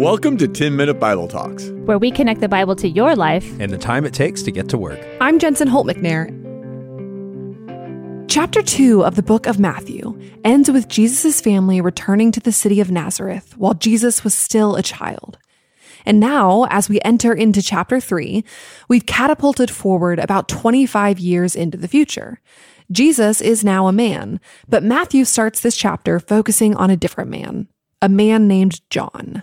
Welcome to 10 Minute Bible Talks, where we connect the Bible to your life and the time it takes to get to work. I'm Jensen Holt McNair. Chapter 2 of the book of Matthew ends with Jesus' family returning to the city of Nazareth while Jesus was still a child. And now, as we enter into chapter 3, we've catapulted forward about 25 years into the future. Jesus is now a man, but Matthew starts this chapter focusing on a different man, a man named John.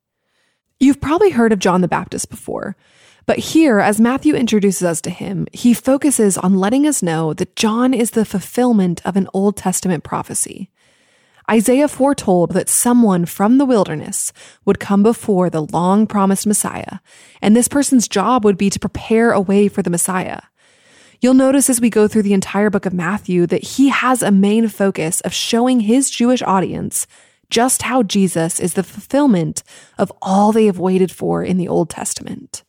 You've probably heard of John the Baptist before, but here, as Matthew introduces us to him, he focuses on letting us know that John is the fulfillment of an Old Testament prophecy. Isaiah foretold that someone from the wilderness would come before the long promised Messiah, and this person's job would be to prepare a way for the Messiah. You'll notice as we go through the entire book of Matthew that he has a main focus of showing his Jewish audience just how Jesus is the fulfillment of all they have waited for in the Old Testament.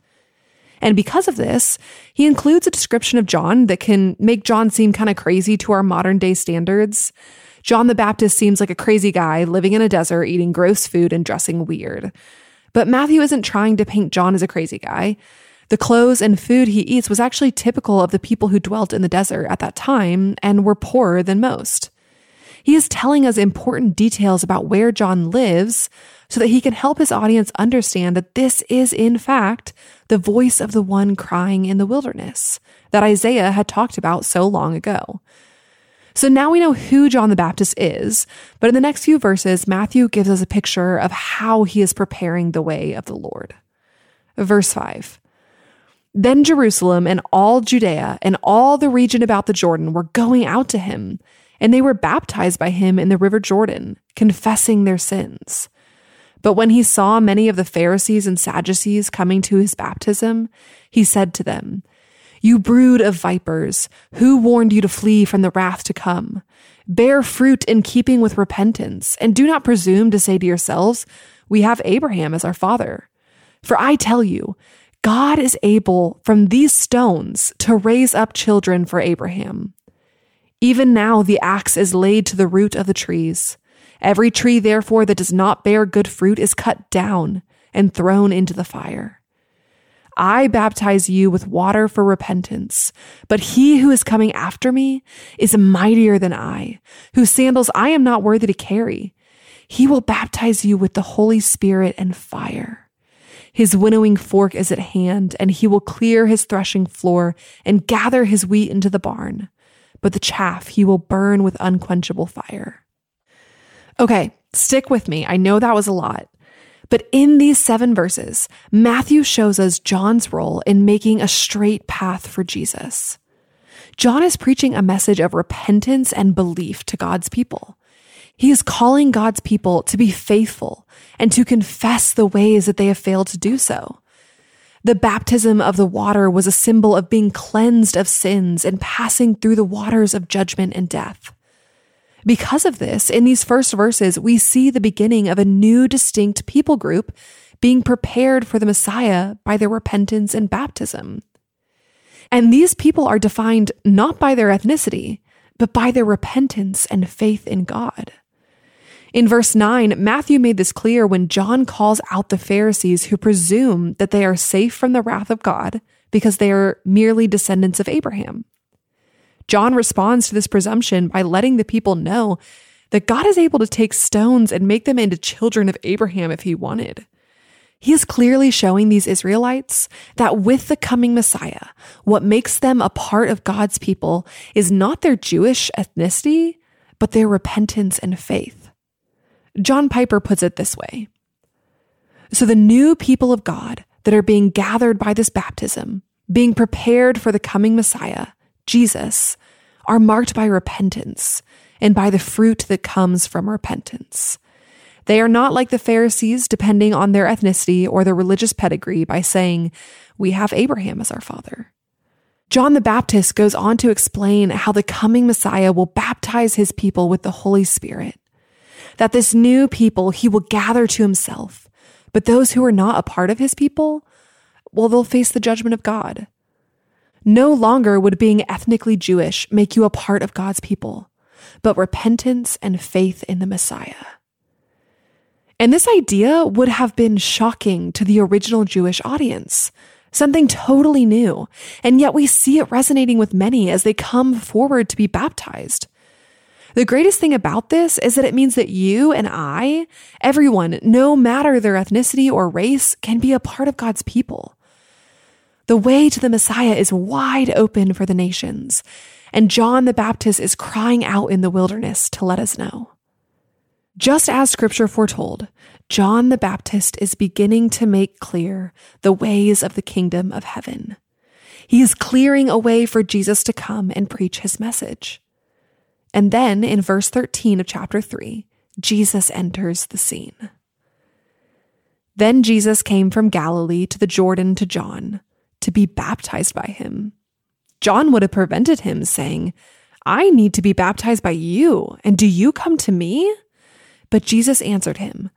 And because of this, he includes a description of John that can make John seem kind of crazy to our modern day standards. John the Baptist seems like a crazy guy living in a desert, eating gross food and dressing weird. But Matthew isn't trying to paint John as a crazy guy. The clothes and food he eats was actually typical of the people who dwelt in the desert at that time and were poorer than most. He is telling us important details about where John lives so that he can help his audience understand that this is, in fact, the voice of the one crying in the wilderness that Isaiah had talked about so long ago. So now we know who John the Baptist is, but in the next few verses, Matthew gives us a picture of how he is preparing the way of the Lord. Verse 5 Then Jerusalem and all Judea and all the region about the Jordan were going out to him and they were baptized by him in the river Jordan, confessing their sins. But when he saw many of the Pharisees and Sadducees coming to his baptism, he said to them, You brood of vipers, who warned you to flee from the wrath to come? Bear fruit in keeping with repentance, and do not presume to say to yourselves, We have Abraham as our father. For I tell you, God is able from these stones to raise up children for Abraham. Even now the axe is laid to the root of the trees. Every tree, therefore, that does not bear good fruit is cut down and thrown into the fire. I baptize you with water for repentance, but he who is coming after me is mightier than I, whose sandals I am not worthy to carry. He will baptize you with the Holy Spirit and fire. His winnowing fork is at hand, and he will clear his threshing floor and gather his wheat into the barn but the chaff he will burn with unquenchable fire. Okay, stick with me. I know that was a lot. But in these seven verses, Matthew shows us John's role in making a straight path for Jesus. John is preaching a message of repentance and belief to God's people. He is calling God's people to be faithful and to confess the ways that they have failed to do so. The baptism of the water was a symbol of being cleansed of sins and passing through the waters of judgment and death. Because of this, in these first verses, we see the beginning of a new distinct people group being prepared for the Messiah by their repentance and baptism. And these people are defined not by their ethnicity, but by their repentance and faith in God. In verse 9, Matthew made this clear when John calls out the Pharisees who presume that they are safe from the wrath of God because they are merely descendants of Abraham. John responds to this presumption by letting the people know that God is able to take stones and make them into children of Abraham if he wanted. He is clearly showing these Israelites that with the coming Messiah, what makes them a part of God's people is not their Jewish ethnicity, but their repentance and faith. John Piper puts it this way So the new people of God that are being gathered by this baptism, being prepared for the coming Messiah, Jesus, are marked by repentance and by the fruit that comes from repentance. They are not like the Pharisees, depending on their ethnicity or their religious pedigree by saying, We have Abraham as our father. John the Baptist goes on to explain how the coming Messiah will baptize his people with the Holy Spirit. That this new people he will gather to himself, but those who are not a part of his people, well, they'll face the judgment of God. No longer would being ethnically Jewish make you a part of God's people, but repentance and faith in the Messiah. And this idea would have been shocking to the original Jewish audience, something totally new. And yet we see it resonating with many as they come forward to be baptized. The greatest thing about this is that it means that you and I, everyone, no matter their ethnicity or race, can be a part of God's people. The way to the Messiah is wide open for the nations, and John the Baptist is crying out in the wilderness to let us know. Just as scripture foretold, John the Baptist is beginning to make clear the ways of the kingdom of heaven. He is clearing a way for Jesus to come and preach his message. And then in verse 13 of chapter 3, Jesus enters the scene. Then Jesus came from Galilee to the Jordan to John to be baptized by him. John would have prevented him, saying, I need to be baptized by you, and do you come to me? But Jesus answered him,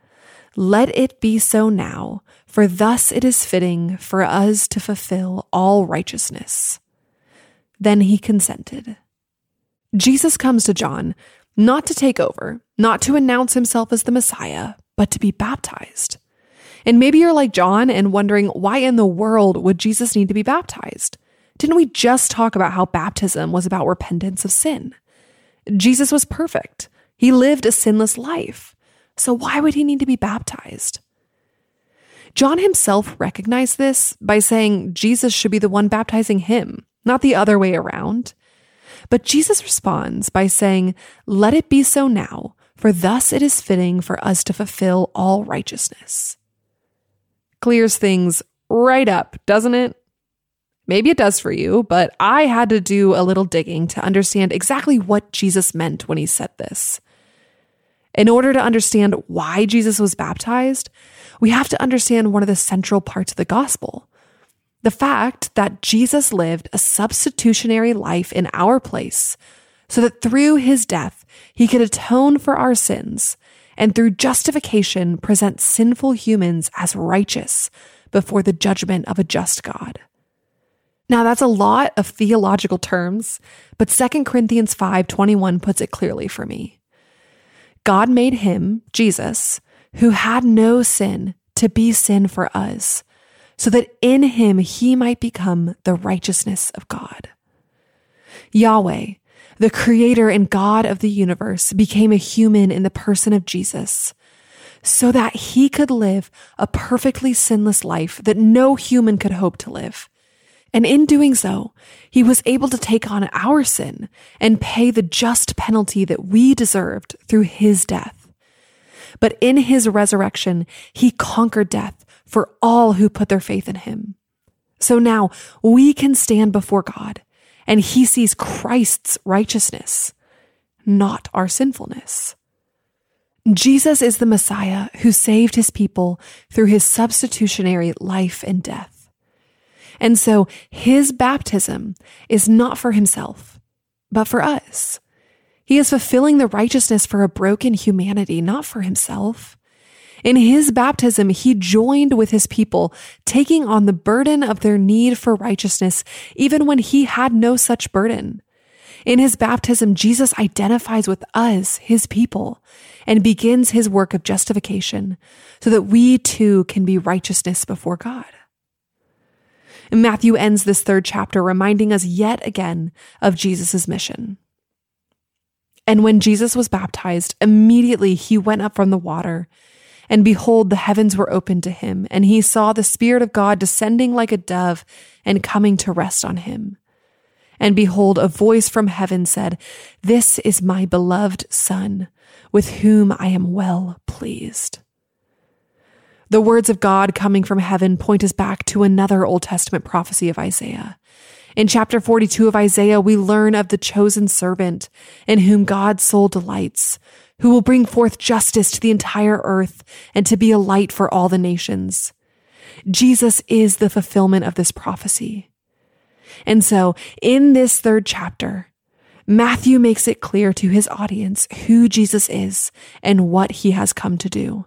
Let it be so now, for thus it is fitting for us to fulfill all righteousness. Then he consented. Jesus comes to John not to take over, not to announce himself as the Messiah, but to be baptized. And maybe you're like John and wondering why in the world would Jesus need to be baptized? Didn't we just talk about how baptism was about repentance of sin? Jesus was perfect. He lived a sinless life. So why would he need to be baptized? John himself recognized this by saying Jesus should be the one baptizing him, not the other way around. But Jesus responds by saying, Let it be so now, for thus it is fitting for us to fulfill all righteousness. Clears things right up, doesn't it? Maybe it does for you, but I had to do a little digging to understand exactly what Jesus meant when he said this. In order to understand why Jesus was baptized, we have to understand one of the central parts of the gospel the fact that Jesus lived a substitutionary life in our place, so that through his death, he could atone for our sins, and through justification, present sinful humans as righteous before the judgment of a just God. Now that's a lot of theological terms, but 2 Corinthians 5:21 puts it clearly for me. God made him, Jesus, who had no sin, to be sin for us so that in him he might become the righteousness of God. Yahweh, the creator and God of the universe, became a human in the person of Jesus so that he could live a perfectly sinless life that no human could hope to live. And in doing so, he was able to take on our sin and pay the just penalty that we deserved through his death. But in his resurrection, he conquered death for all who put their faith in him. So now we can stand before God and he sees Christ's righteousness, not our sinfulness. Jesus is the Messiah who saved his people through his substitutionary life and death. And so his baptism is not for himself, but for us. He is fulfilling the righteousness for a broken humanity, not for himself. In his baptism, he joined with his people, taking on the burden of their need for righteousness, even when he had no such burden. In his baptism, Jesus identifies with us, his people, and begins his work of justification so that we too can be righteousness before God. And Matthew ends this third chapter reminding us yet again of Jesus' mission. And when Jesus was baptized, immediately he went up from the water. And behold, the heavens were opened to him, and he saw the Spirit of God descending like a dove and coming to rest on him. And behold, a voice from heaven said, This is my beloved Son, with whom I am well pleased. The words of God coming from heaven point us back to another Old Testament prophecy of Isaiah. In chapter 42 of Isaiah, we learn of the chosen servant in whom God's soul delights, who will bring forth justice to the entire earth and to be a light for all the nations. Jesus is the fulfillment of this prophecy. And so, in this third chapter, Matthew makes it clear to his audience who Jesus is and what he has come to do.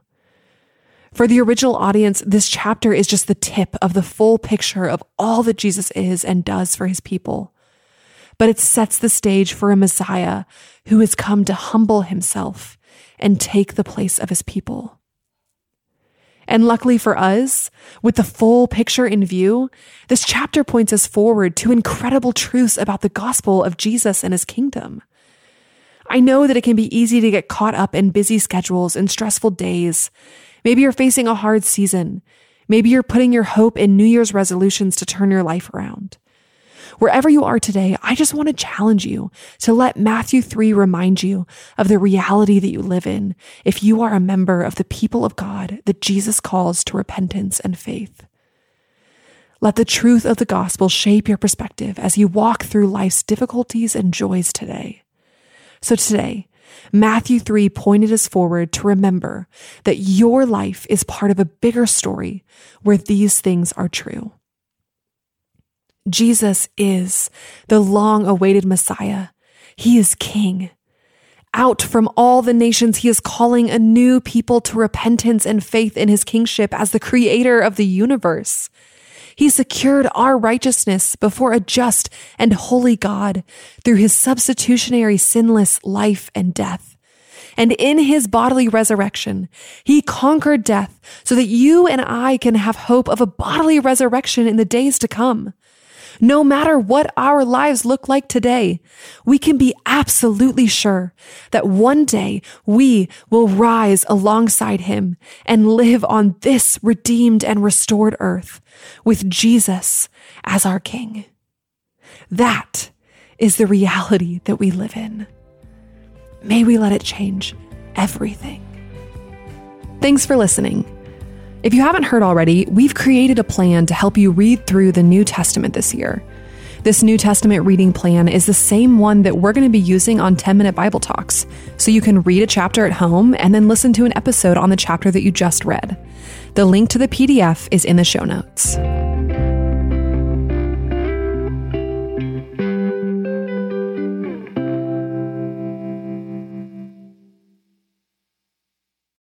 For the original audience, this chapter is just the tip of the full picture of all that Jesus is and does for his people. But it sets the stage for a Messiah who has come to humble himself and take the place of his people. And luckily for us, with the full picture in view, this chapter points us forward to incredible truths about the gospel of Jesus and his kingdom. I know that it can be easy to get caught up in busy schedules and stressful days. Maybe you're facing a hard season. Maybe you're putting your hope in New Year's resolutions to turn your life around. Wherever you are today, I just want to challenge you to let Matthew 3 remind you of the reality that you live in if you are a member of the people of God that Jesus calls to repentance and faith. Let the truth of the gospel shape your perspective as you walk through life's difficulties and joys today. So today, Matthew 3 pointed us forward to remember that your life is part of a bigger story where these things are true. Jesus is the long awaited Messiah. He is King. Out from all the nations, he is calling a new people to repentance and faith in his kingship as the creator of the universe. He secured our righteousness before a just and holy God through his substitutionary sinless life and death. And in his bodily resurrection, he conquered death so that you and I can have hope of a bodily resurrection in the days to come. No matter what our lives look like today, we can be absolutely sure that one day we will rise alongside him and live on this redeemed and restored earth with Jesus as our King. That is the reality that we live in. May we let it change everything. Thanks for listening. If you haven't heard already, we've created a plan to help you read through the New Testament this year. This New Testament reading plan is the same one that we're going to be using on 10 Minute Bible Talks, so you can read a chapter at home and then listen to an episode on the chapter that you just read. The link to the PDF is in the show notes.